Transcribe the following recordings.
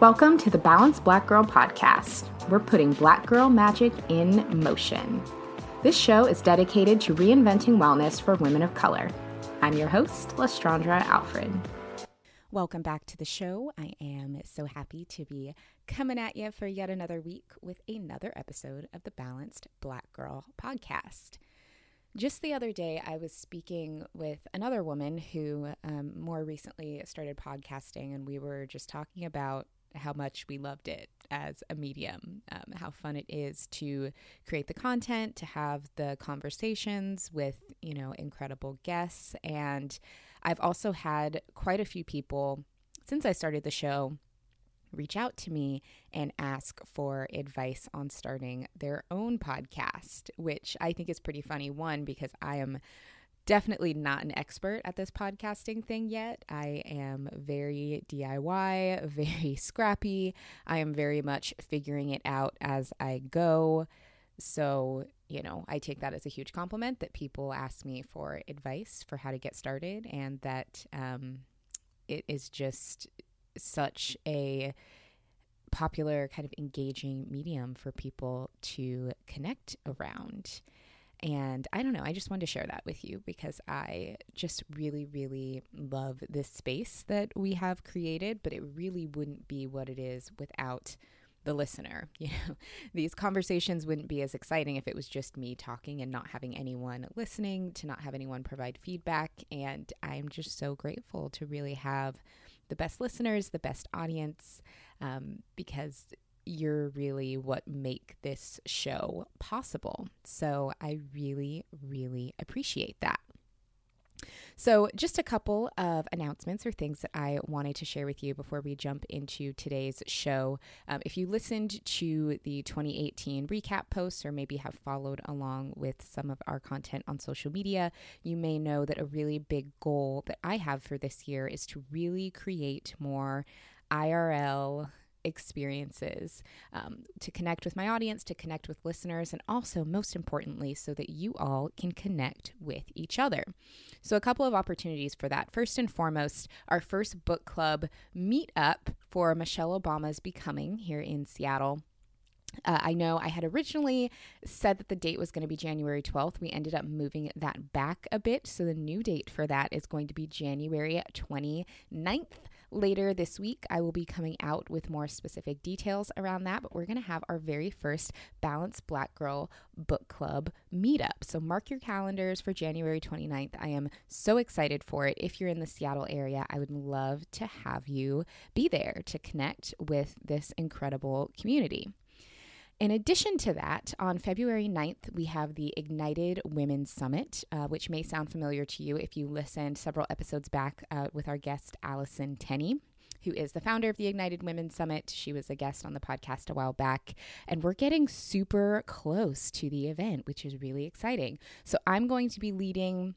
Welcome to the Balanced Black Girl podcast. We're putting black girl magic in motion. This show is dedicated to reinventing wellness for women of color. I'm your host, Lestraundra Alfred. Welcome back to the show. I am so happy to be coming at you for yet another week with another episode of the Balanced Black Girl podcast. Just the other day, I was speaking with another woman who um, more recently started podcasting, and we were just talking about how much we loved it as a medium, um, how fun it is to create the content, to have the conversations with, you know, incredible guests. And I've also had quite a few people since I started the show reach out to me and ask for advice on starting their own podcast, which I think is pretty funny. One, because I am definitely not an expert at this podcasting thing yet. I am very DIY, very scrappy. I am very much figuring it out as I go. So, you know, I take that as a huge compliment that people ask me for advice for how to get started and that um, it is just such a popular kind of engaging medium for people to connect around. And I don't know, I just wanted to share that with you because I just really, really love this space that we have created, but it really wouldn't be what it is without the listener. You know, these conversations wouldn't be as exciting if it was just me talking and not having anyone listening, to not have anyone provide feedback. And I'm just so grateful to really have the best listeners, the best audience, um, because you're really what make this show possible. So I really, really appreciate that. So, just a couple of announcements or things that I wanted to share with you before we jump into today's show. Um, if you listened to the 2018 recap posts or maybe have followed along with some of our content on social media, you may know that a really big goal that I have for this year is to really create more IRL experiences um, to connect with my audience, to connect with listeners, and also, most importantly, so that you all can connect with each other. So, a couple of opportunities for that. First and foremost, our first book club meetup for Michelle Obama's Becoming here in Seattle. Uh, I know I had originally said that the date was going to be January 12th. We ended up moving that back a bit. So the new date for that is going to be January 29th. Later this week, I will be coming out with more specific details around that, but we're going to have our very first Balanced Black Girl Book Club meetup. So mark your calendars for January 29th. I am so excited for it. If you're in the Seattle area, I would love to have you be there to connect with this incredible community. In addition to that, on February 9th, we have the Ignited Women's Summit, uh, which may sound familiar to you if you listened several episodes back uh, with our guest, Allison Tenney who is the founder of the Ignited Women's Summit. She was a guest on the podcast a while back, and we're getting super close to the event, which is really exciting. So, I'm going to be leading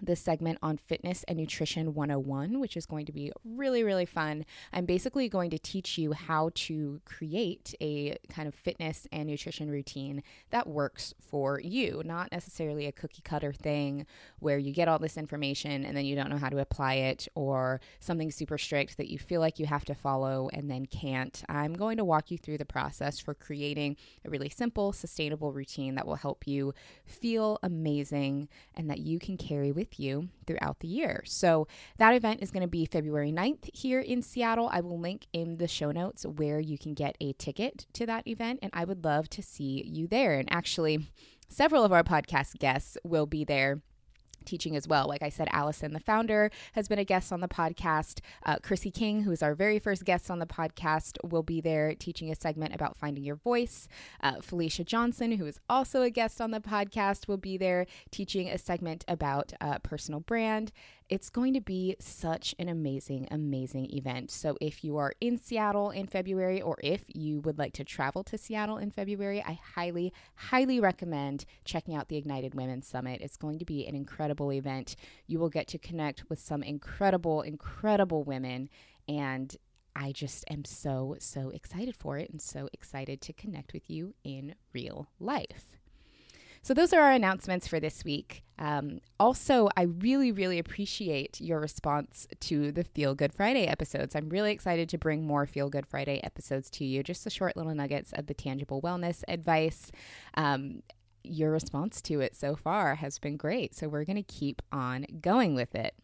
this segment on fitness and nutrition 101, which is going to be really, really fun. I'm basically going to teach you how to create a kind of fitness and nutrition routine that works for you, not necessarily a cookie cutter thing where you get all this information and then you don't know how to apply it or something super strict that you feel like you have to follow and then can't. I'm going to walk you through the process for creating a really simple, sustainable routine that will help you feel amazing and that you can carry with with you throughout the year. So that event is going to be February 9th here in Seattle. I will link in the show notes where you can get a ticket to that event, and I would love to see you there. And actually, several of our podcast guests will be there teaching as well. Like I said, Allison, the founder, has been a guest on the podcast. Uh, Chrissy King, who is our very first guest on the podcast, will be there teaching a segment about finding your voice. Uh, Felicia Johnson, who is also a guest on the podcast, will be there teaching a segment about uh, personal brand. It's going to be such an amazing, amazing event. So, if you are in Seattle in February, or if you would like to travel to Seattle in February, I highly, highly recommend checking out the Ignited Women Summit. It's going to be an incredible event. You will get to connect with some incredible, incredible women. And I just am so, so excited for it and so excited to connect with you in real life. So, those are our announcements for this week. Um, also, I really, really appreciate your response to the Feel Good Friday episodes. I'm really excited to bring more Feel Good Friday episodes to you, just the short little nuggets of the tangible wellness advice. Um, your response to it so far has been great. So, we're going to keep on going with it.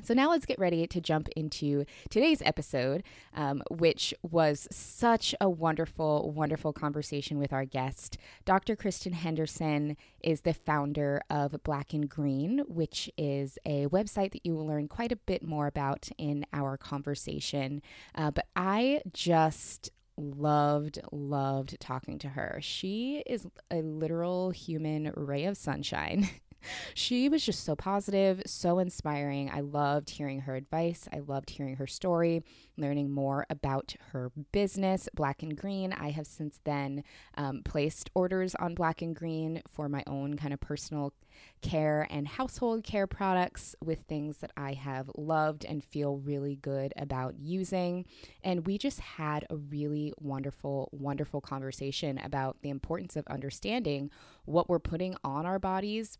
So, now let's get ready to jump into today's episode, um, which was such a wonderful, wonderful conversation with our guest. Dr. Kristian Henderson is the founder of Black and Green, which is a website that you will learn quite a bit more about in our conversation. Uh, but I just loved, loved talking to her. She is a literal human ray of sunshine. she was just so positive, so inspiring. I loved hearing her advice. I loved hearing her story, learning more about her business, Black and Green. I have since then um, placed orders on Black and Green for my own kind of personal care and household care products with things that I have loved and feel really good about using. And we just had a really wonderful, wonderful conversation about the importance of understanding what we're putting on our bodies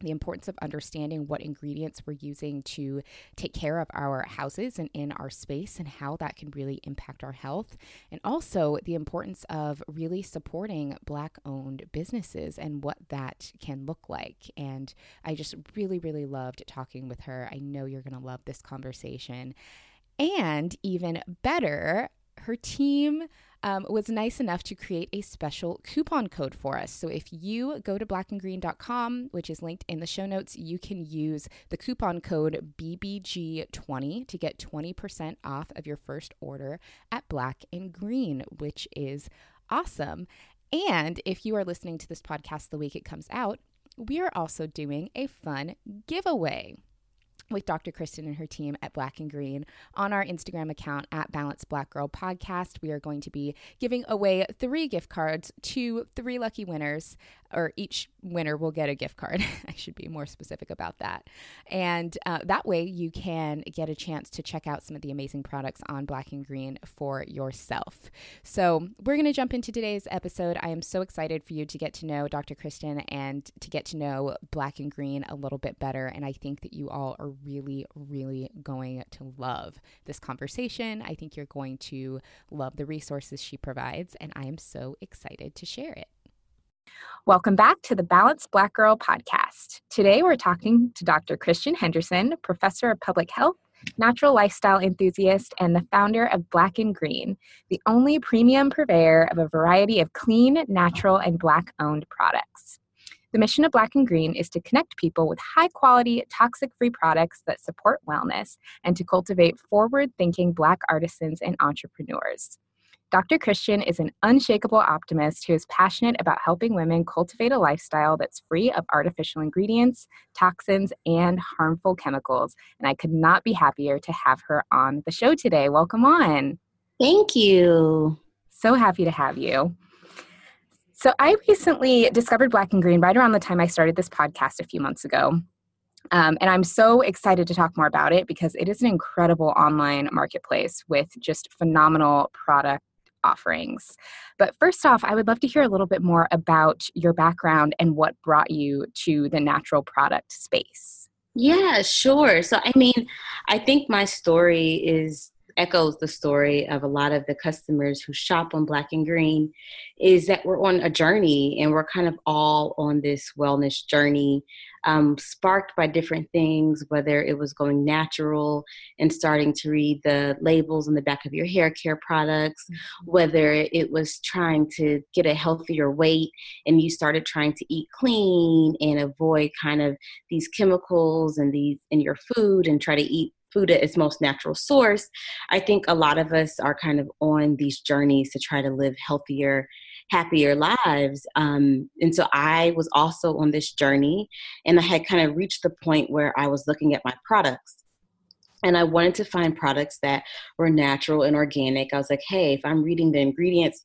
the importance of understanding what ingredients we're using to take care of our houses and in our space and how that can really impact our health. And also the importance of really supporting Black owned businesses and what that can look like. And I just really, really loved talking with her. I know you're going to love this conversation. And even better, her team um, was nice enough to create a special coupon code for us. So if you go to blackandgreen.com, which is linked in the show notes, you can use the coupon code BBG20 to get 20% off of your first order at Black and Green, which is awesome. And if you are listening to this podcast the week it comes out, we are also doing a fun giveaway with Dr. Kristian and her team at Black and Green on our Instagram account at Balanced Black Girl Podcast. We are going to be giving away three gift cards to three lucky winners or each winner will get a gift card. I should be more specific about that. And uh, that way you can get a chance to check out some of the amazing products on Black and Green for yourself. So we're going to jump into today's episode. I am so excited for you to get to know Dr. Kristian and to get to know Black and Green a little bit better. And I think that you all are really, really going to love this conversation. I think you're going to love the resources she provides. And I am so excited to share it. Welcome back to the Balanced Black Girl podcast. Today we're talking to Dr. Kristian Henderson, professor of public health, natural lifestyle enthusiast, and the founder of Black and Green, the only premium purveyor of a variety of clean, natural, and Black owned products. The mission of Black and Green is to connect people with high quality, toxic free products that support wellness and to cultivate forward thinking Black artisans and entrepreneurs. Dr. Kristian is an unshakable optimist who is passionate about helping women cultivate a lifestyle that's free of artificial ingredients, toxins, and harmful chemicals. And I could not be happier to have her on the show today. Welcome on. Thank you. So happy to have you. So, I recently discovered Black and Green right around the time I started this podcast a few months ago. Um, and I'm so excited to talk more about it because it is an incredible online marketplace with just phenomenal product offerings. But first off, I would love to hear a little bit more about your background and what brought you to the natural product space. Yeah, sure. So, I mean, I think my story is echoes the story of a lot of the customers who shop on Black and Green is that we're on a journey and we're kind of all on this wellness journey, um, sparked by different things, whether it was going natural and starting to read the labels on the back of your hair care products, mm-hmm. whether it was trying to get a healthier weight and you started trying to eat clean and avoid kind of these chemicals and these in your food and try to eat food at its most natural source, I think a lot of us are kind of on these journeys to try to live healthier, happier lives. Um, and so I was also on this journey, and I had kind of reached the point where I was looking at my products. And I wanted to find products that were natural and organic. I was like, hey, if I'm reading the ingredients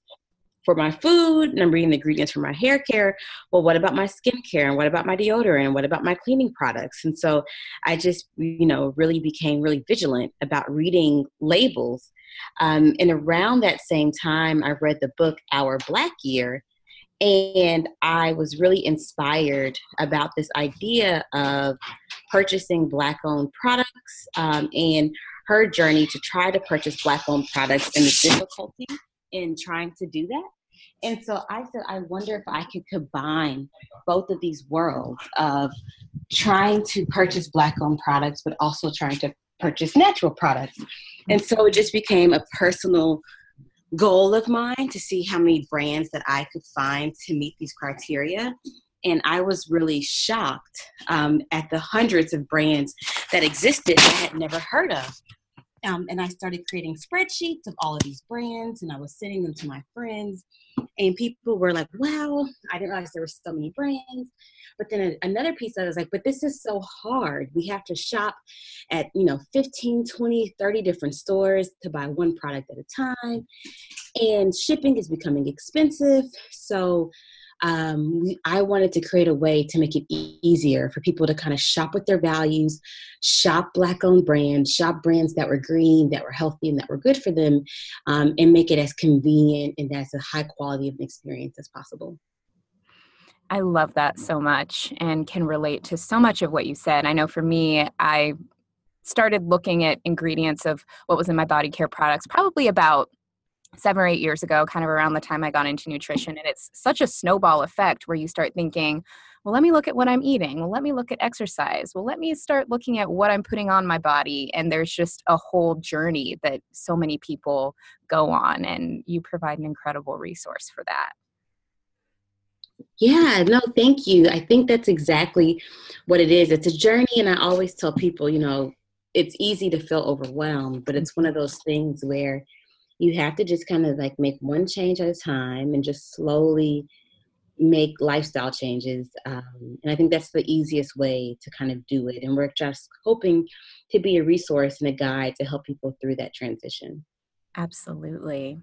for my food and I'm reading the ingredients for my hair care. Well, what about my skincare and what about my deodorant and what about my cleaning products? And so I just, you know, really became really vigilant about reading labels. Um, and around that same time, I read the book Our Black Year. And I was really inspired about this idea of purchasing Black owned products um, and her journey to try to purchase Black owned products and the difficulty in trying to do that. And so I said, I wonder if I could combine both of these worlds of trying to purchase Black owned products, but also trying to purchase natural products. And so it just became a personal goal of mine to see how many brands that I could find to meet these criteria. And I was really shocked um, at the hundreds of brands that existed that I had never heard of. Um, and I started creating spreadsheets of all of these brands, and I was sending them to my friends. And people were like, wow, I didn't realize there were so many brands. But then another piece of it was like, but this is so hard. We have to shop at, you know, 15, 20, 30 different stores to buy one product at a time. And shipping is becoming expensive. So um, we, I wanted to create a way to make it e- easier for people to kind of shop with their values, shop Black owned brands, shop brands that were green, that were healthy, and that were good for them, um, and make it as convenient and as a high quality of an experience as possible. I love that so much and can relate to so much of what you said. I know for me, I started looking at ingredients of what was in my body care products probably about seven or eight years ago, kind of around the time I got into nutrition. And it's such a snowball effect where you start thinking, well, let me look at what I'm eating. Well, let me look at exercise. Well, let me start looking at what I'm putting on my body. And there's just a whole journey that so many people go on. And you provide an incredible resource for that. Yeah, no, thank you. I think that's exactly what it is. It's a journey. And I always tell people, you know, it's easy to feel overwhelmed, but it's one of those things where you have to just kind of like make one change at a time and just slowly make lifestyle changes. Um, and I think that's the easiest way to kind of do it. And we're just hoping to be a resource and a guide to help people through that transition. Absolutely.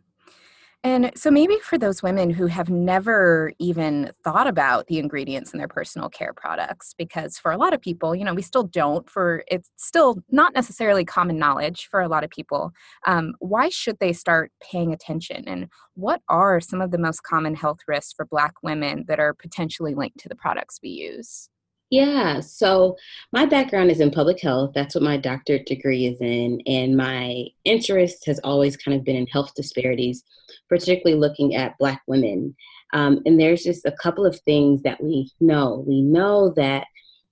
And so, maybe for those women who have never even thought about the ingredients in their personal care products, because for a lot of people, you know, we still don't, for it's still not necessarily common knowledge for a lot of people, um, why should they start paying attention? And what are some of the most common health risks for Black women that are potentially linked to the products we use? Yeah, so my background is in public health. That's what my doctorate degree is in. And my interest has always kind of been in health disparities, particularly looking at Black women. Um, and there's just a couple of things that we know. We know that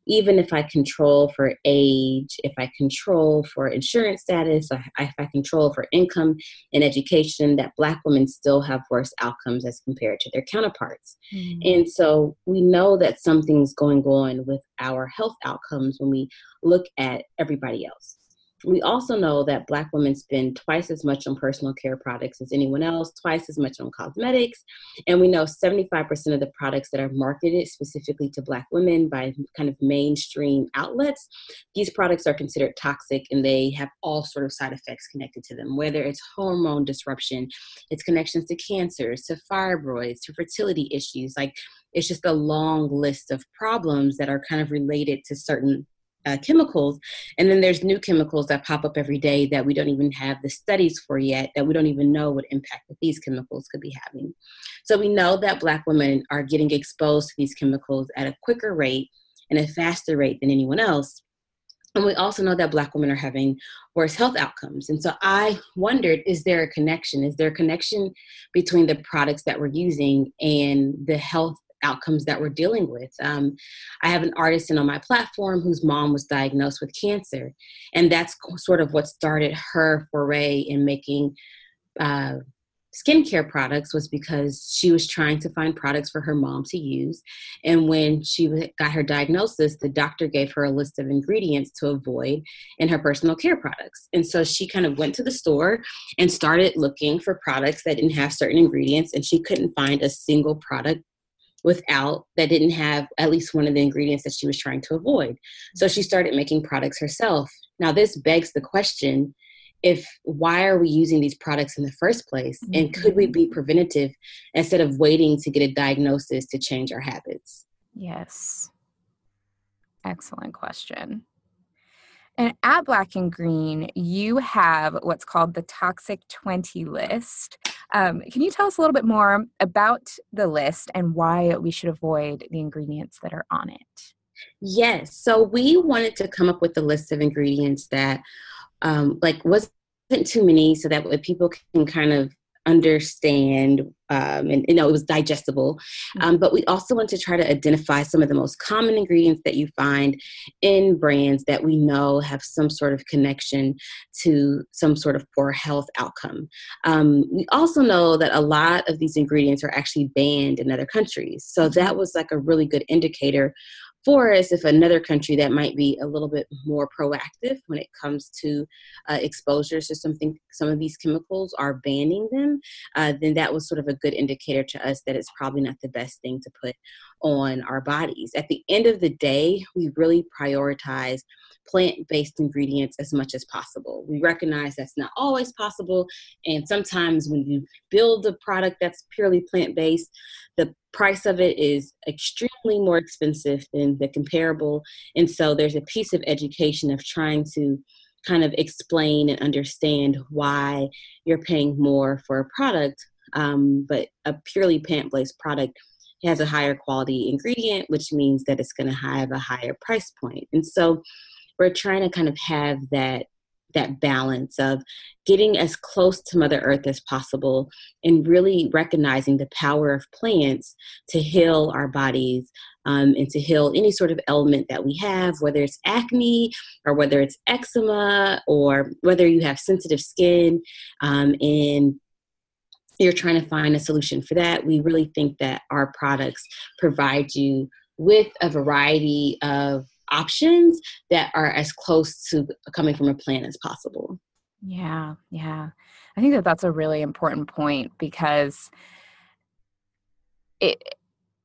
even if I control for age, if I control for insurance status, if I control for income and education, that Black women still have worse outcomes as compared to their counterparts. Mm-hmm. And so we know that something's going on with our health outcomes when we look at everybody else. We also know that Black women spend twice as much on personal care products as anyone else, twice as much on cosmetics. And we know 75% of the products that are marketed specifically to Black women by kind of mainstream outlets, these products are considered toxic and they have all sort of side effects connected to them, whether it's hormone disruption, it's connections to cancers, to fibroids, to fertility issues. Like it's just a long list of problems that are kind of related to certain uh, chemicals. And then there's new chemicals that pop up every day that we don't even have the studies for yet, that we don't even know what impact that these chemicals could be having. So we know that Black women are getting exposed to these chemicals at a quicker rate and a faster rate than anyone else. And we also know that Black women are having worse health outcomes. And so I wondered is there a connection? Is there a connection between the products that we're using and the health outcomes that we're dealing with. Um, I have an artist on my platform whose mom was diagnosed with cancer, and that's sort of what started her foray in making uh, skincare products was because she was trying to find products for her mom to use. And when she got her diagnosis, the doctor gave her a list of ingredients to avoid in her personal care products. And so she kind of went to the store and started looking for products that didn't have certain ingredients, and she couldn't find a single product without that didn't have at least one of the ingredients that she was trying to avoid. So she started making products herself. Now, this begs the question if why are we using these products in the first place and could we be mm-hmm. preventative instead of waiting to get a diagnosis to change our habits yes excellent question and at black and green you have what's called the toxic 20 list. Um, can you tell us a little bit more about the list and why we should avoid the ingredients that are on it? Yes so we wanted to come up with a list of ingredients that um, like wasn't too many so that people can kind of understand um, and you know it was digestible mm-hmm. um, but we also want to try to identify some of the most common ingredients that you find in brands that we know have some sort of connection to some sort of poor health outcome um, we also know that a lot of these ingredients are actually banned in other countries so mm-hmm. that was like a really good indicator for us if another country that might be a little bit more proactive when it comes to uh, exposures to something some of these chemicals are banning them uh, then that was sort of a good indicator to us that it's probably not the best thing to put on our bodies at the end of the day we really prioritize plant based ingredients as much as possible. We recognize that's not always possible, and sometimes when you build a product that's purely plant based, the price of it is extremely more expensive than the comparable. And so there's a piece of education of trying to kind of explain and understand why you're paying more for a product, um, but a purely plant based product has a higher quality ingredient, which means that it's going to have a higher price point. And so we're trying to kind of have that that balance of getting as close to Mother Earth as possible and really recognizing the power of plants to heal our bodies um, and to heal any sort of ailment that we have, whether it's acne or whether it's eczema or whether you have sensitive skin um, and you're trying to find a solution for that. We really think that our products provide you with a variety of options that are as close to coming from a plant as possible. Yeah, yeah. I think that that's a really important point because it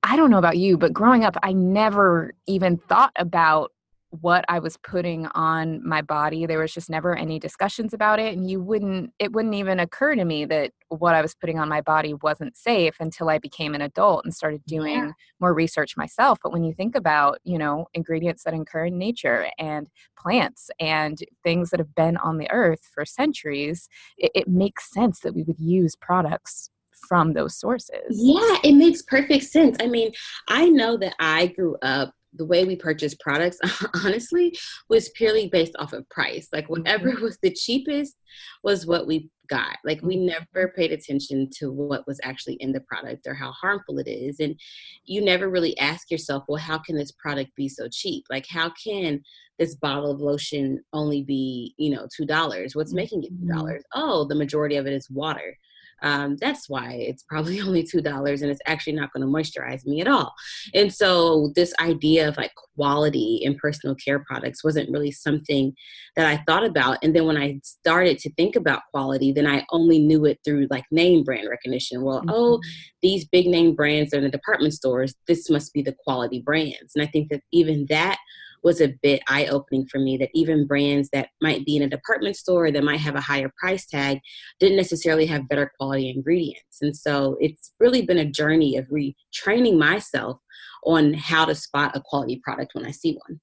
I don't know about you, but growing up I never even thought about what I was putting on my body. There was just never any discussions about it and you wouldn't it wouldn't even occur to me that what I was putting on my body wasn't safe until I became an adult and started doing yeah. more research myself. But when you think about, you know, ingredients that occur in nature and plants and things that have been on the earth for centuries, it, it makes sense that we would use products from those sources. Yeah, it makes perfect sense. I mean, I know that I grew up the way we purchased products honestly was purely based off of price like whatever mm-hmm. was the cheapest was what we got like we never mm-hmm. paid attention to what was actually in the product or how harmful it is and you never really ask yourself well how can this product be so cheap like how can this bottle of lotion only be you know two dollars what's making it two mm-hmm. dollars oh the majority of it is water um, that's why it's probably only two dollars and it's actually not going to moisturize me at all. And so this idea of like quality in personal care products wasn't really something that i thought about. And then when i started to think about quality then i only knew it through like name brand recognition. Well oh, mm-hmm. oh these big name brands are in the department stores. This must be the quality brands. And i think that even that was a bit eye opening for me that even brands that might be in a department store that might have a higher price tag didn't necessarily have better quality ingredients. And so it's really been a journey of retraining myself on how to spot a quality product when I see one.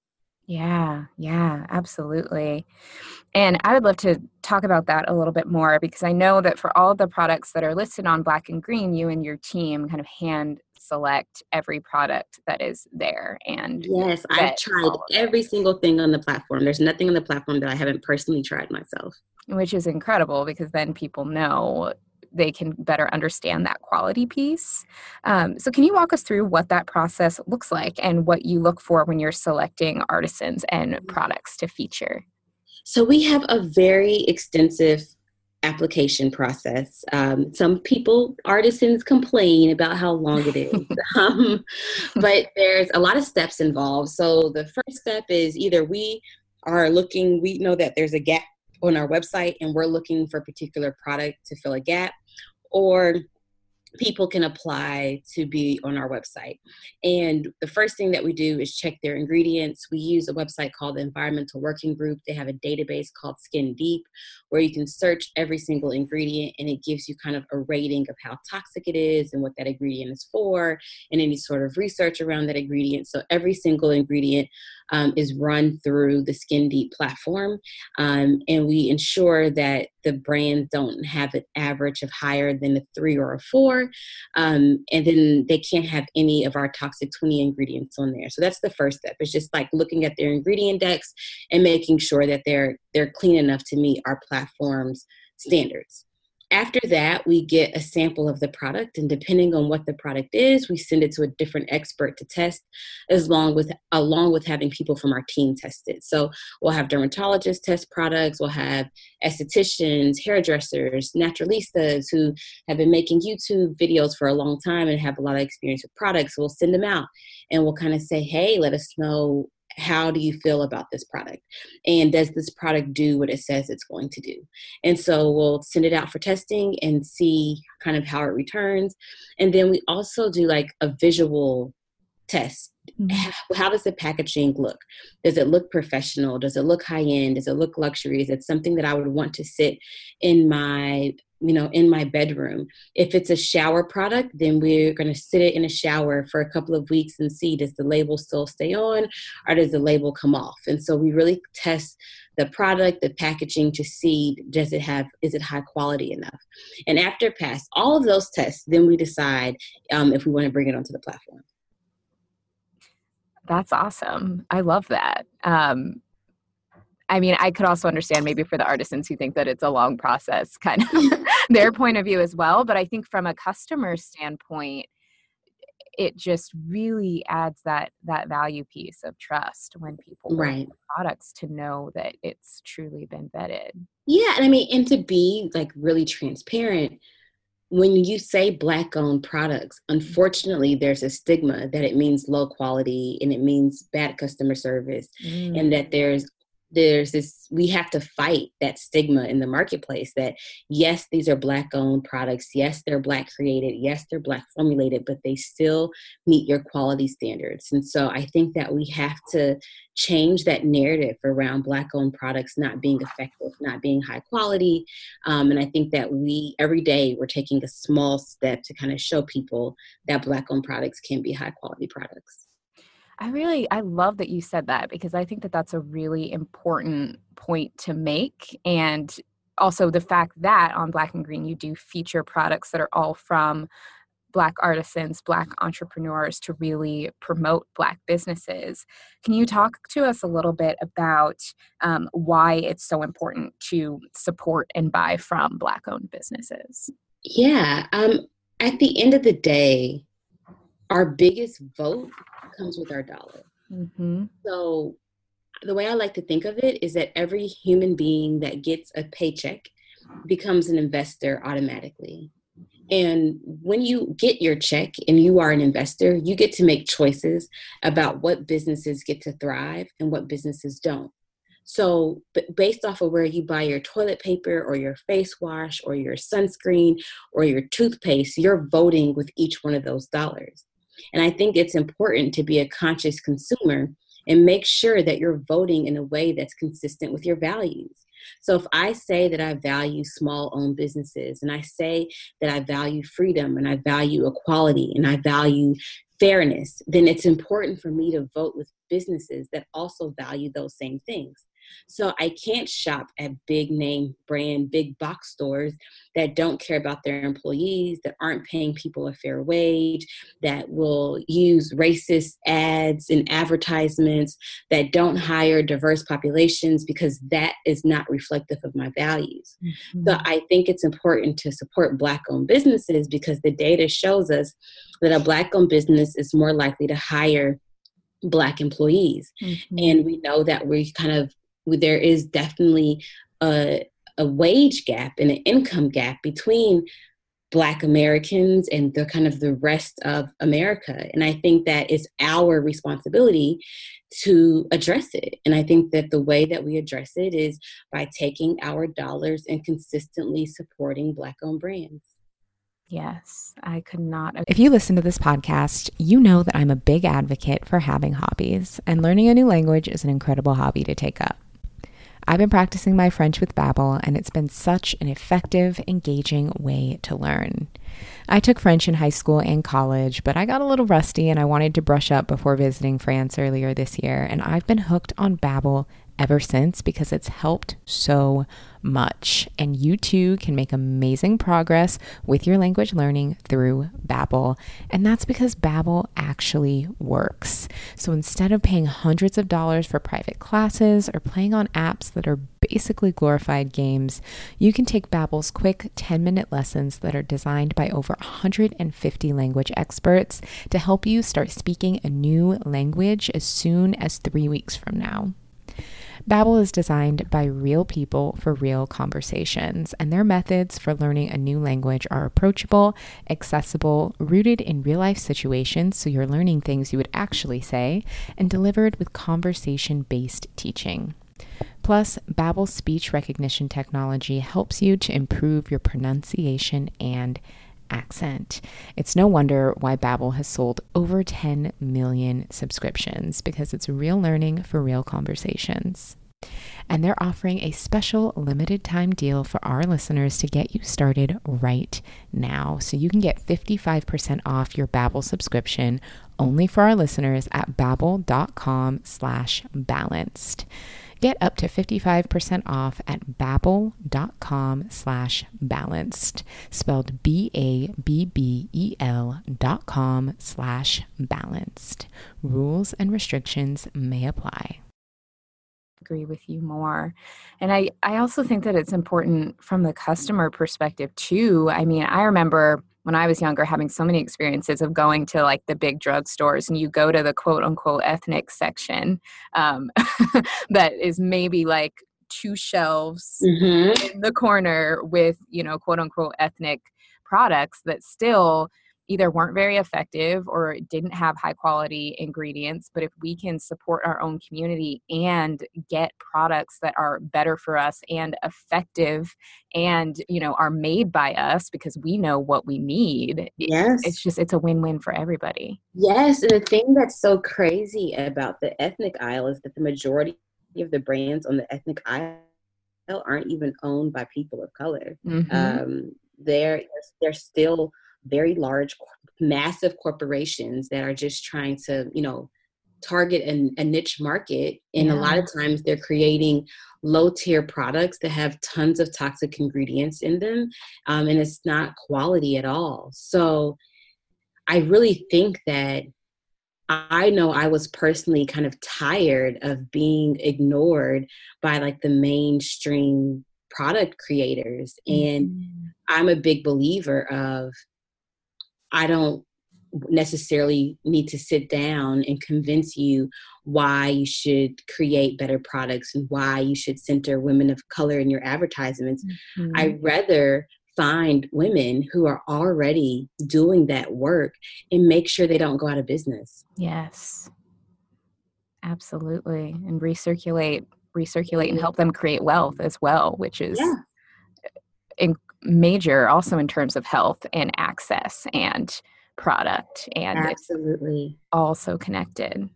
Yeah, yeah, absolutely. And I would love to talk about that a little bit more because I know that for all of the products that are listed on Black and Green, you and your team kind of hand select every product that is there and yes i've tried every single thing on the platform there's nothing on the platform that i haven't personally tried myself which is incredible because then people know they can better understand that quality piece. Um, so, can you walk us through what that process looks like and what you look for when you're selecting artisans and mm-hmm. products to feature? So, we have a very extensive application process. Um, some people, artisans, complain about how long it is, um, but there's a lot of steps involved. So, the first step is either we are looking, we know that there's a gap on our website and we're looking for a particular product to fill a gap or people can apply to be on our website. And the first thing that we do is check their ingredients. We use a website called the Environmental Working Group. They have a database called Skin Deep where you can search every single ingredient and it gives you kind of a rating of how toxic it is and what that ingredient is for and any sort of research around that ingredient. So every single ingredient um, is run through the Skin Deep platform. Um, and we ensure that the brands don't have an average of higher than a three or a four. Um, and then they can't have any of our toxic 20 ingredients on there. So that's the first step. It's just like looking at their ingredient decks and making sure that they're they're clean enough to meet our platform's standards. After that, we get a sample of the product, and depending on what the product is, we send it to a different expert to test, as long with along with having people from our team test it. So we'll have dermatologists test products, we'll have estheticians, hairdressers, naturalistas who have been making YouTube videos for a long time and have a lot of experience with products. we'll send them out and we'll kind of say, hey, let us know how do you feel about this product? And does this product do what it says it's going to do? And so we'll send it out for testing and see kind of how it returns. And then we also do like a visual test. Mm-hmm. how does the packaging look? Does it look professional? Does it look high end does it look luxury? Is it something that i would want to sit in my you know in my bedroom. If it's a shower product then we're going to sit it in a shower for a couple of weeks and see does the label still stay on or does the label come off? And so we really test the product the packaging to see does it have is it high quality enough? And after pass all of those tests then we decide um, if we want to bring it onto the platform. That's awesome. I love that. Um, I mean, I could also understand maybe for the artisans who think that it's a long process, kind of their point of view as well. But I think from a customer standpoint, it just really adds that that value piece of trust when people right products to know that it's truly been vetted. Yeah, and I mean, and to be like really transparent, when you say black owned products, unfortunately, there's a stigma that it means low quality and it means bad customer service, mm. and that there's there's this we have to fight that stigma in the marketplace that yes these are black owned products yes they're black created yes they're black formulated but they still meet your quality standards. And so i think that we have to change that narrative around black owned products not being effective not being high quality. Um, and i think that we every day we're taking a small step to kind of show people that black owned products can be high quality products I really I love that you said that because I think that that's a really important point to make and also the fact that on Black and Green you do feature products that are all from black artisans, black entrepreneurs to really promote black businesses. Can you talk to us a little bit about um, why it's so important to support and buy from black owned businesses? Yeah, um, at the end of the day, our biggest vote comes with our dollar. Mm-hmm. So the way I like to think of it is that every human being that gets a paycheck becomes an investor automatically. And when you get your check and you are an investor, you get to make choices about what businesses get to thrive and what businesses don't. So, based off of where you buy your toilet paper or your face wash or your sunscreen or your toothpaste, you're voting with each one of those dollars. And I think it's important to be a conscious consumer and make sure that you're voting in a way that's consistent with your values. So if I say that I value small owned businesses and I say that I value freedom and I value equality and I value fairness, then it's important for me to vote with businesses that also value those same things. So I can't shop at big name brand, big box stores that don't care about their employees, that aren't paying people a fair wage, that will use racist ads and advertisements, that don't hire diverse populations because that is not reflective of my values. Mm-hmm. So I think it's important to support Black owned businesses because the data shows us that a Black owned business is more likely to hire Black employees. Mm-hmm. And we know that we kind of, there is definitely a, a wage gap and an income gap between black americans and the kind of the rest of america and i think that it's our responsibility to address it and i think that the way that we address it is by taking our dollars and consistently supporting black owned brands Yes, I could not. If you listen to this podcast, you know that I'm a big advocate for having hobbies, and learning a new language is an incredible hobby to take up. I've been practicing my French with Babbel, and it's been such an effective, engaging way to learn. I took French in high school and college, but I got a little rusty and I wanted to brush up before visiting France earlier this year, and I've been hooked on Babbel ever since because it's helped so much. And you too can make amazing progress with your language learning through Babbel. And that's because Babbel actually works. So instead of paying hundreds of dollars for private classes or playing on apps that are basically glorified games, you can take Babbel's quick 10-minute lessons that are designed by over 150 language experts to help you start speaking a new language as soon as 3 weeks from now. Babbel is designed by real people for real conversations, and their methods for learning a new language are approachable, accessible, rooted in real-life situations so you're learning things you would actually say, and delivered with conversation-based teaching. Plus, Babbel's speech recognition technology helps you to improve your pronunciation and accent. It's no wonder why Babbel has sold over 10 million subscriptions because it's real learning for real conversations. And they're offering a special limited time deal for our listeners to get you started right now. So you can get 55% off your Babbel subscription only for our listeners at babbel.com slash balanced. Get up to 55% off at babbel.com slash balanced, spelled B-A-B-B-E-L dot com slash balanced. Rules and restrictions may apply. Agree with you more. And i i also think that it's important from the customer perspective too. I mean i remember when I was younger having so many experiences of going to like the big drugstores and you go to the quote unquote ethnic section um, that is maybe like two shelves mm-hmm. in the corner with, you know, quote unquote ethnic products that still either weren't very effective or didn't have high quality ingredients. But if we can support our own community and get products that are better for us and effective and, you know, are made by us because we know what we need, yes. it's just, it's a win win for everybody. Yes. And the thing that's so crazy about the ethnic aisle is that the majority of the brands on the ethnic aisle aren't even owned by people of color. Mm-hmm. Um, they're they're still very large, massive corporations that are just trying to, you know, target a, a niche market. And yeah. a lot of times they're creating low tier products that have tons of toxic ingredients in them. Um, and it's not quality at all. So I really think that I know I was personally kind of tired of being ignored by like the mainstream product creators. And mm-hmm. I'm a big believer of I don't necessarily need to sit down and convince you why you should create better products and why you should center women of color in your advertisements. Mm-hmm. I'd rather find women who are already doing that work and make sure they don't go out of business. Yes. Absolutely. And recirculate recirculate and help them create wealth as well, which is yeah. in, major also in terms of health and access and product and absolutely. also connected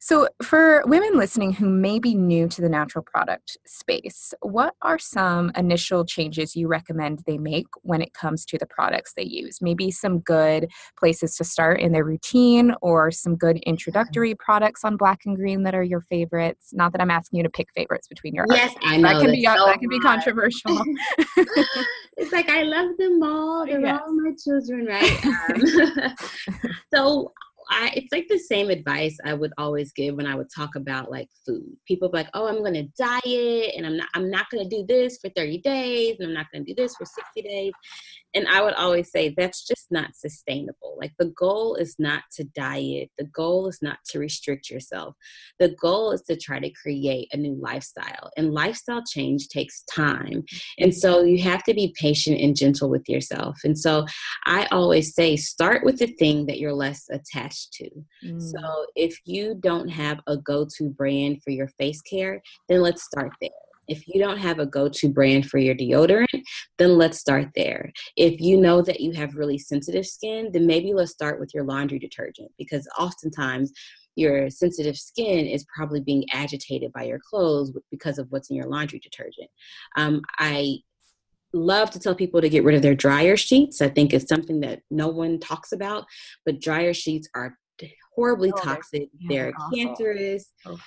So, for women listening who may be new to the natural product space, what are some initial changes you recommend they make when it comes to the products they use? Maybe some good places to start in their routine or some good introductory products on black and green that are your favorites. Not that I'm asking you to pick favorites between your Yes, I know. That can be so that can be controversial. it's like I love them all. They're Yes. all my children, right? Um, so I, it's like the same advice I would always give when I would talk about like food. People like, "Oh, I'm going to diet, and I'm not. I'm not going to do this for 30 days, and I'm not going to do this for 60 days." And I would always say that's just not sustainable. Like the goal is not to diet. The goal is not to restrict yourself. The goal is to try to create a new lifestyle. And lifestyle change takes time. And so you have to be patient and gentle with yourself. And so I always say start with the thing that you're less attached to. Mm. So if you don't have a go to brand for your face care, then let's start there. If you don't have a go to brand for your deodorant, then let's start there. If you know that you have really sensitive skin, then maybe let's start with your laundry detergent because oftentimes your sensitive skin is probably being agitated by your clothes because of what's in your laundry detergent. Um, I love to tell people to get rid of their dryer sheets. I think it's something that no one talks about, but dryer sheets are horribly Oh, toxic. they're they're cancerous. Oh.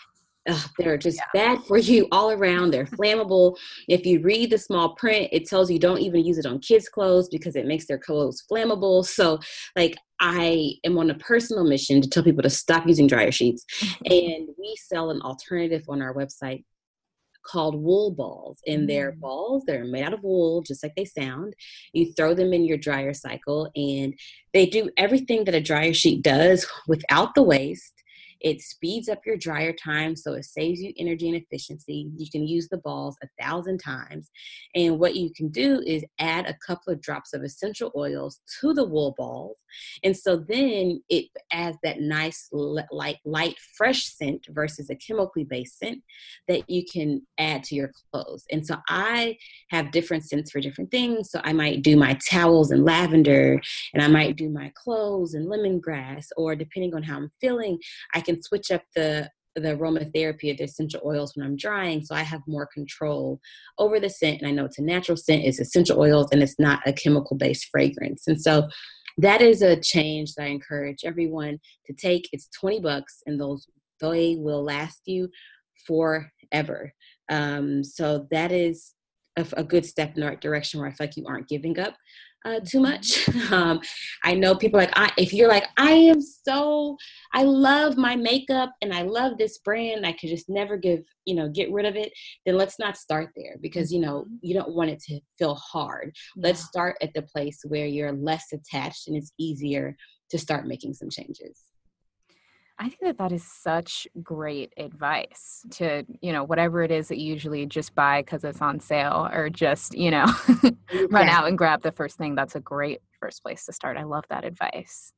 Ugh, they're just bad for you all around. They're flammable. If you read the small print, it tells you don't even use it on kids' clothes because it makes their clothes flammable. So, like, I am on a personal mission to tell people to stop using dryer sheets. and we sell an alternative on our website called wool balls and they're Mm. balls that are made out of wool just like they sound you throw them in your dryer cycle and they do everything that a dryer sheet does without the waste it speeds up your dryer time so it saves you energy and efficiency. You can use the balls a thousand times and what you can do is add a couple of drops of essential oils to the wool balls and so then it adds that nice like light fresh scent versus a chemically based scent that you can add to your clothes. And so I have different scents for different things. So I might do my towels and lavender, and I might do my clothes in lemongrass, or depending on how I'm feeling, I can switch up the the aromatherapy of the essential oils when I'm drying, so I have more control over the scent. And I know it's a natural scent, it's essential oils, and it's not a chemical based fragrance. And so that is a change that I encourage everyone to take. It's 20 bucks, and those they will last you forever. Um, so that is a, a good step in the right direction where I feel like you aren't giving up uh, too much. um, I know people like I. If you're like I am so, I love my makeup and I love this brand. I could just never give you know get rid of it. Then let's not start there because you know you don't want it to feel hard. Let's start at the place where you're less attached and it's easier to start making some changes. I think that that is such great advice to, you know, whatever it is that you usually just buy because it's on sale or just, you know, run out and grab the first thing. That's a great first place to start. I love that advice.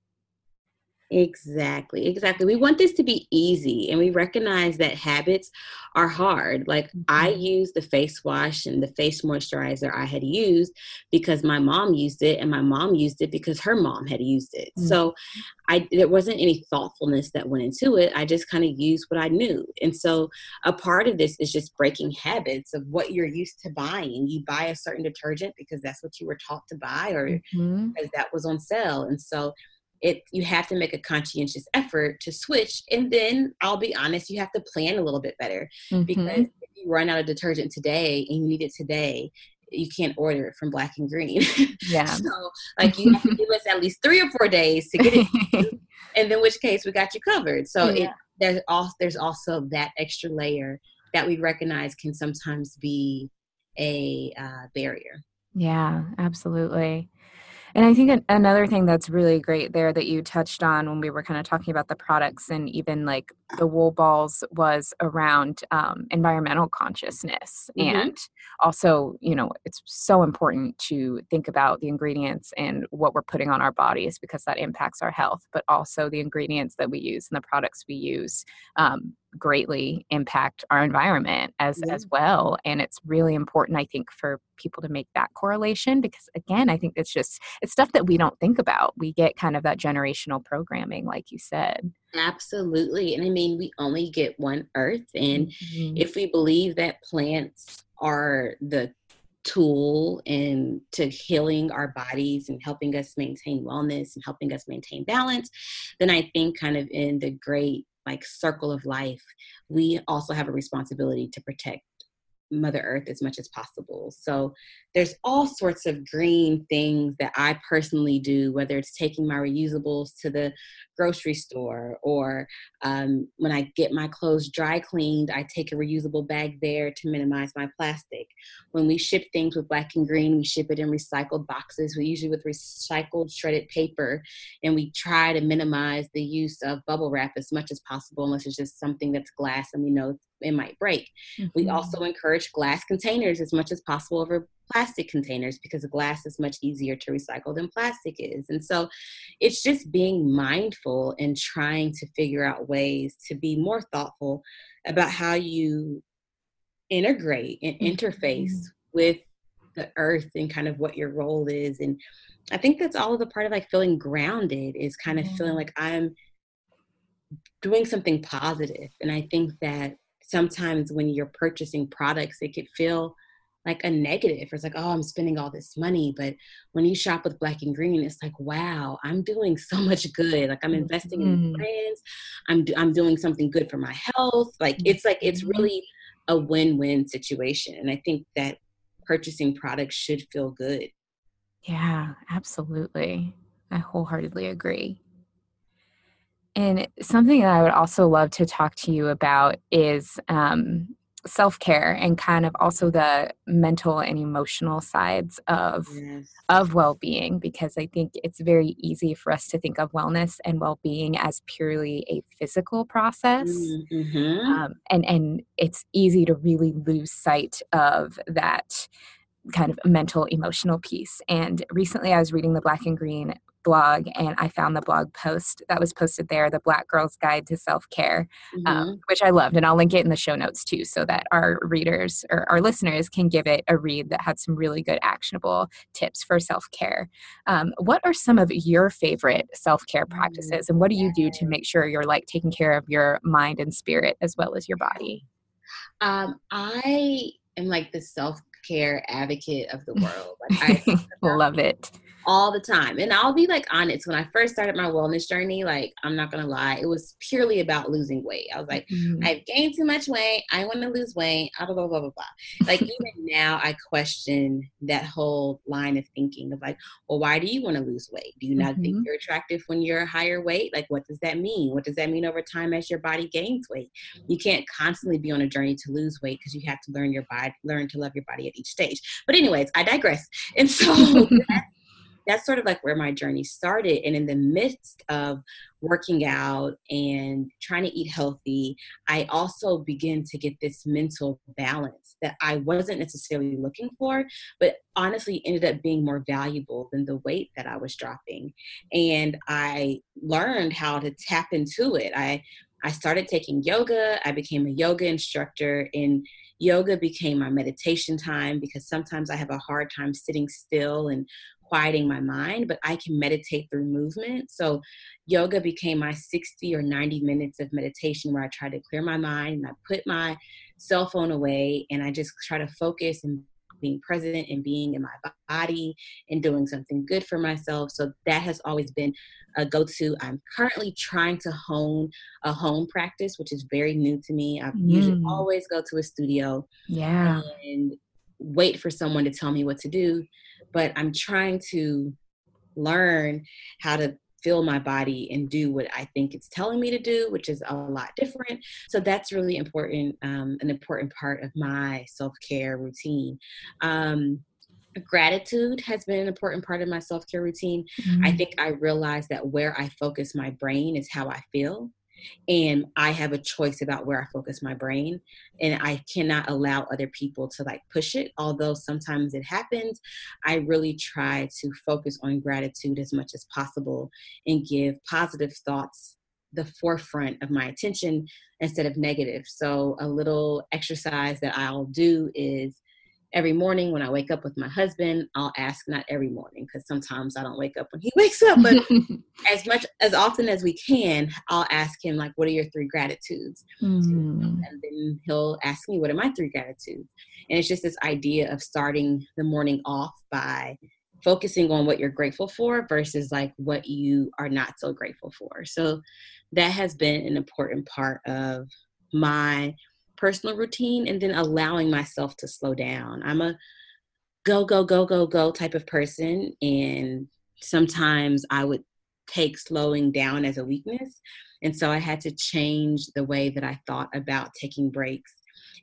Exactly, exactly. We want this to be easy and we recognize that habits are hard. Like I used the face wash and the face moisturizer I had used because my mom used it and my mom used it because her mom had used it. Mhm. So I there wasn't any thoughtfulness that went into it. I just kind of used what I knew. And so a part of this is just breaking habits of what you're used to buying. You buy a certain detergent because that's what you were taught to buy or Mhm. because that was on sale. And so it you have to make a conscientious effort to switch. And then I'll be honest, you have to plan a little bit better because Mhm. if you run out of detergent today and you need it today, you can't order it from Black and Green. Yeah. so like you have to give us at least three or four days to get it, and in which case we got you covered. So it, there's also there's also that extra layer that we recognize can sometimes be a uh, barrier. Yeah, absolutely. And I think another thing that's really great there that you touched on when we were kind of talking about the products and even like the wool balls was around um, environmental consciousness. Mhm. And also, you know, it's so important to think about the ingredients and what we're putting on our bodies because that impacts our health, but also the ingredients that we use and the products we use um, greatly impact our environment as Yeah. as well and it's really important i think for people to make that correlation because again i think it's just it's stuff that we don't think about we get kind of that generational programming like you said Absolutely. And I mean, we only get one earth. And mm-hmm. if we believe that plants are the tool and to healing our bodies and helping us maintain wellness and helping us maintain balance, then I think kind of in the great like circle of life, we also have a responsibility to protect Mother Earth as much as possible. So there's all sorts of green things that I personally do, whether it's taking my reusables to the grocery store or um, when I get my clothes dry cleaned, I take a reusable bag there to minimize my plastic. When we ship things with black and green, we ship it in recycled boxes, we usually with recycled shredded paper, and we try to minimize the use of bubble wrap as much as possible, unless it's just something that's glass and we know it might break. Mm-hmm. We also encourage glass containers as much as possible over plastic containers because glass is much easier to recycle than plastic is. And so it's just being mindful and trying to figure out ways to be more thoughtful about how you integrate and interface mm-hmm. with the earth and kind of what your role is. And I think that's all of the part of like feeling grounded is kind of feeling like I'm doing something positive. And I think that sometimes when you're purchasing products, it could feel like a negative. It's like, oh, I'm spending all this money. But when you shop with black and green, it's like, wow, I'm doing so much good. Like I'm investing mm-hmm. in brands. I'm I'm doing something good for my health. Like it's like it's mm-hmm. really a win-win situation. And I think that purchasing products should feel good. Yeah, absolutely. I wholeheartedly agree. And something that I would also love to talk to you about is um, self care and kind of also the mental and emotional sides of yes. of well being because I think it's very easy for us to think of wellness and well being as purely a physical process, mm-hmm. um, and and it's easy to really lose sight of that kind of mental emotional piece. And recently, I was reading the Black and Green blog and I found the blog post that was posted there, the Black Girl's Guide to Self Care, um, mm-hmm. um, which I loved. And I'll link it in the show notes too, so that our readers or our listeners can give it a read that had some really good actionable tips for self care. Um, what are some of your favorite self care mm-hmm. practices and what do you do to make sure you're like taking care of your mind and spirit as well as your body? Um, I am like the self care advocate of the world. Like I love it all the time. And I'll be like honest, when I first started my wellness journey, like I'm not gonna lie, it was purely about losing weight. I was like, mm-hmm. I've gained too much weight, I want to lose weight, blah blah blah blah blah. Like even now I question that whole line of thinking of like, well, why do you want to lose weight? Do you not mm-hmm. think you're attractive when you're a higher weight? Like what does that mean? What does that mean over time as your body gains weight? You can't constantly be on a journey to lose weight because you have to learn your body learn to love your body at each stage. But anyways, I digress. And so that's sort of like where my journey started. And in the midst of working out and trying to eat healthy, I also began to get this mental balance that I wasn't necessarily looking for, but honestly ended up being more valuable than the weight that I was dropping. And I learned how to tap into it. I I started taking yoga. I became a yoga instructor and yoga became my meditation time because sometimes I have a hard time sitting still and quieting my mind, but I can meditate through movement. So yoga became my 60 or 90 minutes of meditation where I try to clear my mind and I put my cell phone away and I just try to focus and being present and being in my body and doing something good for myself. So that has always been a go to. I'm currently trying to hone a home practice, which is very new to me. I mm. usually always go to a studio. Yeah. And wait for someone to tell me what to do but I'm trying to learn how to feel my body and do what I think it's telling me to do, which is a lot different. So that's really important, um, an important part of my self care routine. Um, gratitude has been an important part of my self care routine. Mm-hmm. I think I realized that where I focus my brain is how I feel and I have a choice about where I focus my brain and I cannot allow other people to like push it although sometimes it happens I really try to focus on gratitude as much as possible and give positive thoughts the forefront of my attention instead of negative. So a little exercise that I'll do is every morning when I wake up with my husband, I'll ask not every morning because sometimes I don't wake up when he wakes up, but as much as often as we can, I'll ask him like, "What are your three gratitudes?" Mm. And then he'll ask me, "What are my three gratitudes?" And it's just this idea of starting the morning off by focusing on what you're grateful for versus like what you are not so grateful for. So that has been an important part of my personal routine and then allowing myself to slow down. I'm a go, go, go, go, go type of person. And sometimes I would take slowing down as a weakness. And so I had to change the way that I thought about taking breaks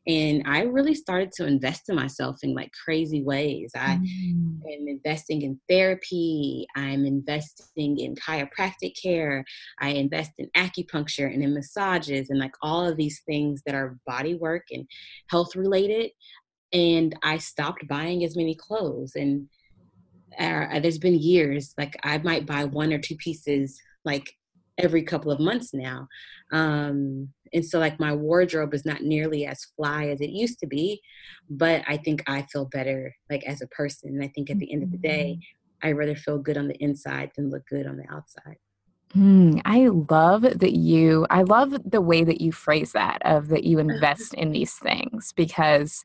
and i really started to invest in myself in like crazy ways i mm. am investing in therapy i'm investing in chiropractic care i invest in acupuncture and in massages and like all of these things that are body work and health related and i stopped buying as many clothes and uh, there's been years like i might buy one or two pieces like every couple of months now um and so like my wardrobe is not nearly as fly as it used to be but i think i feel better like as a person and i think at the end of the day mm-hmm. i rather feel good on the inside than look good on the outside Mm, I love that you, I love the way that you phrase that of that you invest in these things because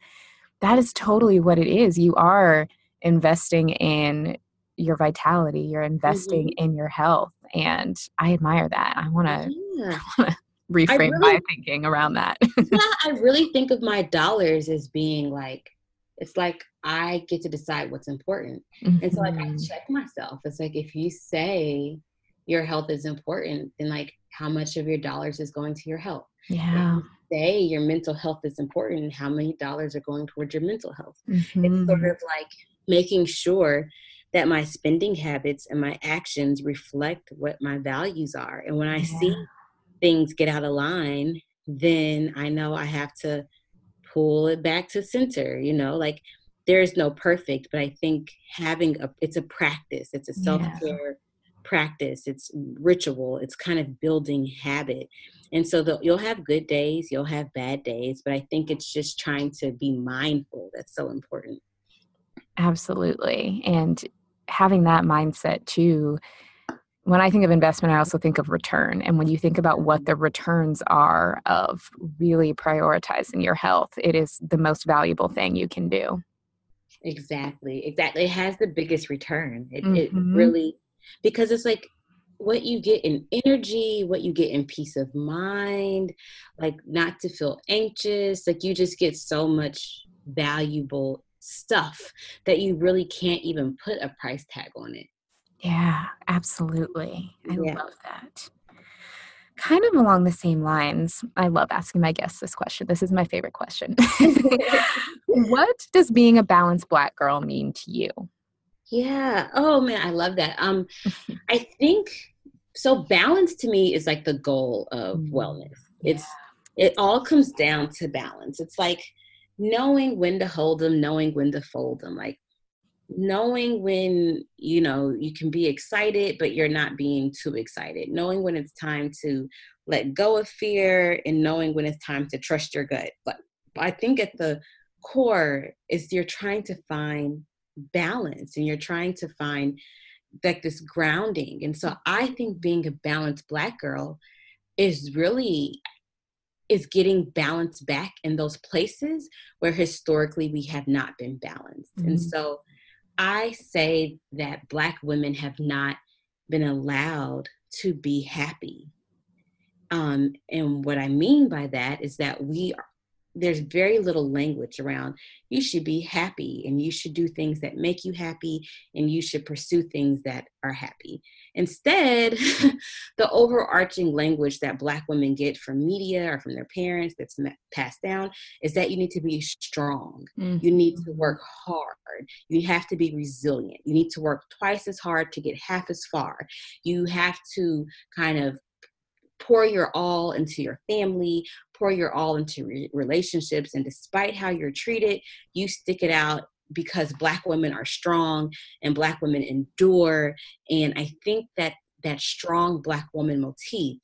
that is totally what it is. You are investing in your vitality, you're investing mm-hmm. in your health. And I admire that. I want to yeah. reframe really, my thinking around that. yeah, I really think of my dollars as being like, it's like I get to decide what's important. Mm-hmm. And so like I mm-hmm. check myself. It's like if you say your health is important, then like how much of your dollars is going to your health? Yeah. say your mental health is important, how many dollars are going towards your mental health? Mm-hmm. It's sort of like making sure that my spending habits and my actions reflect what my values are. And when I yeah. see things get out of line, then I know I have to pull it back to center, you know, like there is no perfect, but I think having a it's a practice, it's a self-care yeah. practice, it's ritual, it's kind of building habit. And so the, you'll have good days, you'll have bad days, but I think it's just trying to be mindful that's so important. Absolutely. And having that mindset too when I think of investment, I also think of return. And when you think about what the returns are of really prioritizing your health, it is the most valuable thing you can do. Exactly. Exactly. It has the biggest return. It, mm-hmm. it really, because it's like what you get in energy, what you get in peace of mind, like not to feel anxious. Like you just get so much valuable stuff that you really can't even put a price tag on it. Yeah, absolutely. I yeah. love that. Kind of along the same lines, I love asking my guests this question. This is my favorite question. what does being a balanced black girl mean to you? Yeah. Oh man, I love that. Um I think so balance to me is like the goal of mm-hmm. wellness. It's yeah. it all comes down to balance. It's like knowing when to hold them, knowing when to fold them. Like knowing when you know you can be excited but you're not being too excited knowing when it's time to let go of fear and knowing when it's time to trust your gut but i think at the core is you're trying to find balance and you're trying to find like this grounding and so i think being a balanced black girl is really is getting balance back in those places where historically we have not been balanced mm-hmm. and so I say that Black women have not been allowed to be happy. Um, and what I mean by that is that we are, there's very little language around you should be happy and you should do things that make you happy and you should pursue things that are happy. Instead, the overarching language that Black women get from media or from their parents that's passed down is that you need to be strong. Mm-hmm. You need to work hard. You have to be resilient. You need to work twice as hard to get half as far. You have to kind of pour your all into your family, pour your all into re- relationships. And despite how you're treated, you stick it out because Black women are strong and Black women endure. And I think that that strong Black woman motif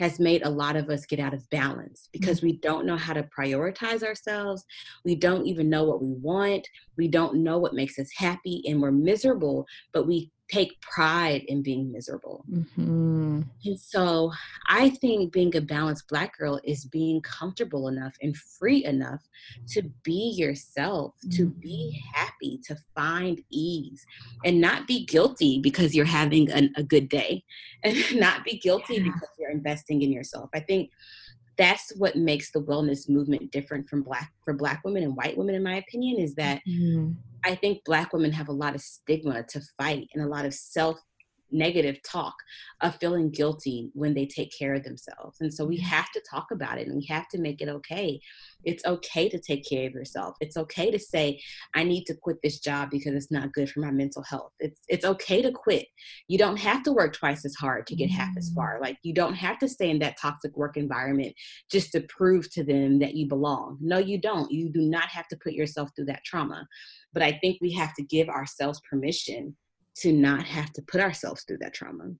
has made a lot of us get out of balance because Mm-hmm. we don't know how to prioritize ourselves. We don't even know what we want. We don't know what makes us happy, and we're miserable, but we take pride in being miserable. hmm And so I think being a balanced black girl is being comfortable enough and free enough to be yourself, to be happy, to find ease, and not be guilty because you're having an, a good day, and not be guilty Yeah. because you're investing in yourself. I think that's what makes the wellness movement different from black for black women and white women in my opinion is that Mhm. I think black women have a lot of stigma to fight and a lot of self negative talk of feeling guilty when they take care of themselves. And so we mm-hmm. have to talk about it and we have to make it okay. It's okay to take care of yourself. It's okay to say I need to quit this job because it's not good for my mental health. It's it's okay to quit. You don't have to work twice as hard to get half as mm-hmm. far. Like you don't have to stay in that toxic work environment just to prove to them that you belong. No, you don't. You do not have to put yourself through that trauma. But I think we have to give ourselves permission to not have to put ourselves through that trauma.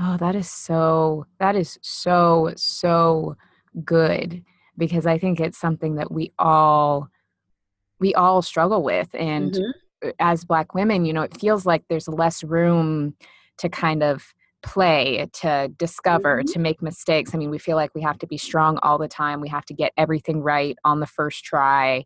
Oh, that is so, that is so, so good because I think it's something that we all, we all struggle with. And Mhm. as Black women, you know, it feels like there's less room to kind of play, to discover, Mhm. to make mistakes. I mean, we feel like we have to be strong all the time. We have to get everything right on the first try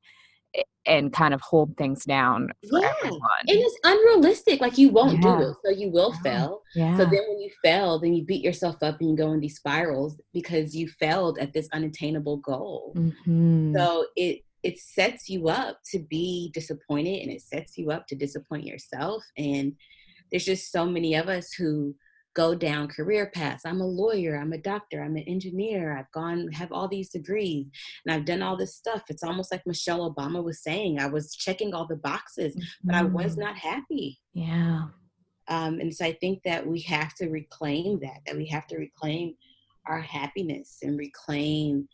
and kind of hold things down for Yeah. everyone. And it's unrealistic. Like you won't Yeah. do it. So you will Yeah. fail. yeah. So then when you fail, then you beat yourself up and you go in these spirals because you failed at this unattainable goal. Mhm. So it it sets you up to be disappointed and it sets you up to disappoint yourself. And there's just so many of us who go down career paths. I'm a lawyer, I'm a doctor, I'm an engineer, I've gone have all these degrees and I've done all this stuff. It's almost like Michelle Obama was saying, I was checking all the boxes, but I was Mhm. not happy. Yeah. Um, and so I think that we have to reclaim that, that we have to reclaim our happiness and reclaim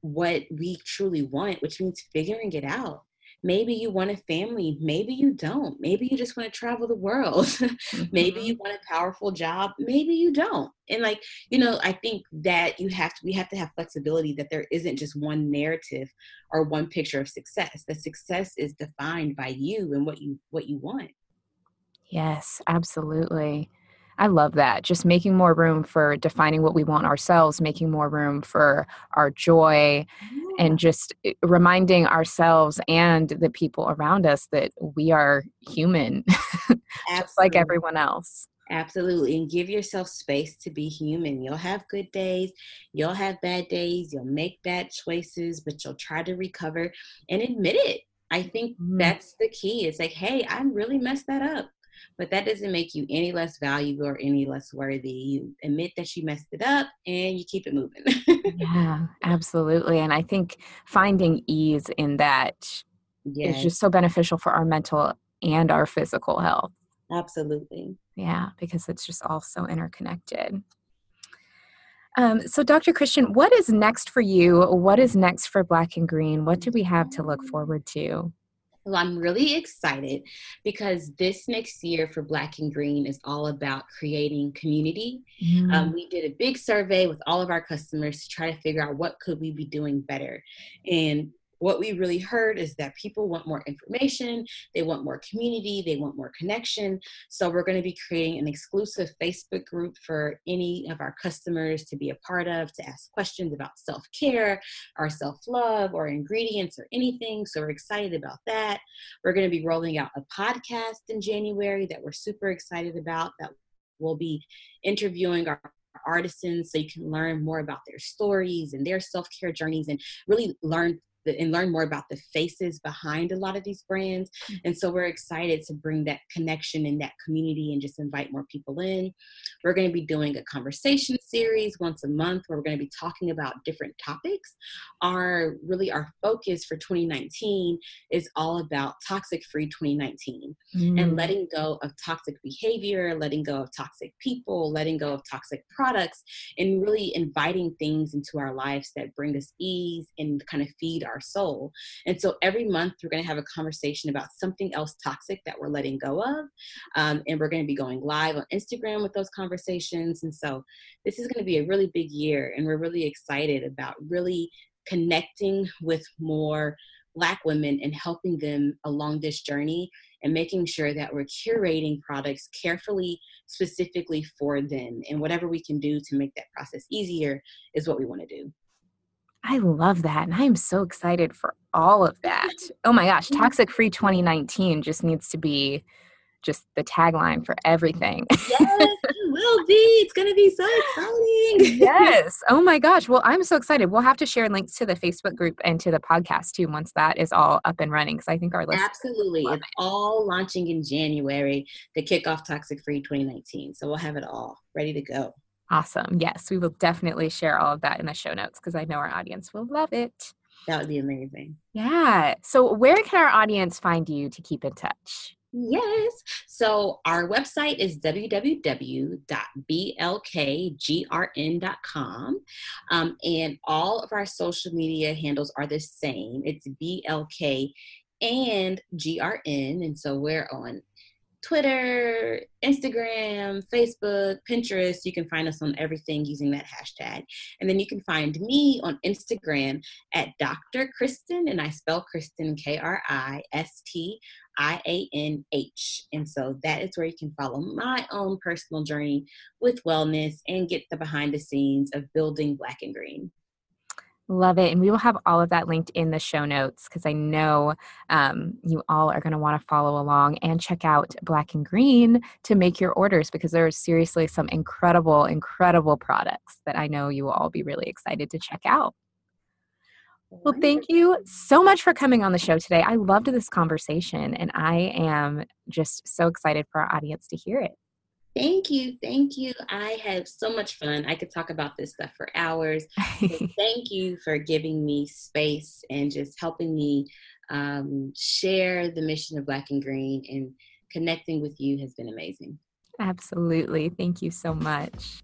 what we truly want, which means figuring it out. Maybe you want a family, maybe you don't. Maybe you just want to travel the world. maybe Mhm. you want a powerful job, maybe you don't. And like, you know, I think that you have to we have to have flexibility that there isn't just one narrative or one picture of success. That success is defined by you and what you what you want. Yes, absolutely. I love that. Just making more room for defining what we want ourselves, making more room for our joy, and just eh, reminding ourselves and the people around us that we are human, just like everyone else. Absolutely. And give yourself space to be human. You'll have good days, you'll have bad days, you'll make bad choices, but you'll try to recover and admit it. I think Mm. that's the key. It's like, hey, I really messed that up. But that doesn't make you any less valuable or any less worthy. You admit that you messed it up and you keep it moving. Yeah, absolutely. And I think finding ease in that is yes, just so beneficial for our mental and our physical health. absolutely. Yeah, because it's just all so interconnected. Um, so, Dr. Kristian, what is next for you? What is next for Black and Green? What do we have to look forward to? Well, I'm really excited because this next year for Black and Green is all about creating community. Mm. Um, we did a big survey with all of our customers to try to figure out what could we be doing better. And what we really heard is that people want more information, they want more community, they want more connection. So we're going to be creating an exclusive Facebook group for any of our customers to be a part of to ask questions about self-care, or self-love, or ingredients or anything. So we're excited about that. We're going to be rolling out a podcast in January that we're super excited about that we'll be interviewing our artisans so you can learn more about their stories and their self-care journeys and really learn the, and learn more about the faces behind a lot of these brands. And so we're excited to bring that connection and that community and just invite more people in. We're going to be doing a conversation series once a month where we're going to be talking about different topics. Our really our focus for 2019 is all about toxic free 2019 and Mm. letting go of toxic behavior, letting go of toxic people, letting go of toxic products, and really inviting things into our lives that bring us ease and kind of feed our our soul. And so every month we're going to have a conversation about something else toxic that we're letting go of. Um, and we're going to be going live on Instagram with those conversations. And so this is going to be a really big year. And we're really excited about really connecting with more Black women and helping them along this journey and making sure that we're curating products carefully, specifically for them. And whatever we can do to make that process easier is what we want to do. I love that. And I am so excited for all of that. Oh my gosh, Toxic Free 2019 just needs to be just the tagline for everything. yes, it will be. It's going to be so exciting. yes. Oh my gosh. Well, I'm so excited. We'll have to share links to the Facebook group and to the podcast too once that is all up and running because I think our listeners absolutely it's it. all launching in January to kick off Toxic Free 2019. So we'll have it all ready to go. Awesome. Yes, we will definitely share all of that in the show notes because I know our audience will love it. That would be amazing. Yeah. So, where can our audience find you to keep in touch? Yes. So our website is www.blkgrn.com. Um, and all of our social media handles are the same. It's BLK and GRN. And so we're on Twitter, Instagram, Facebook, Pinterest. You can find us on everything using that hashtag. And then you can find me on Instagram at Dr. Kristian, and I spell Kristian K R I S T I A N H. And so that is where you can follow my own personal journey with wellness and get the behind the scenes of building Black and Green. Love it. And we will have all of that linked in the show notes because I know um, you all are going to want to follow along and check out Black and Green to make your orders because there are seriously some incredible, incredible products that I know you will all be really excited to check out. Well, thank you so much for coming on the show today. I loved this conversation and I am just so excited for our audience to hear it. Thank you. Thank you. I had so much fun. I could talk about this stuff for hours. Thank you for giving me space and just helping me um, share the mission of Black and Green and connecting with you has been amazing. Absolutely. Thank you so much.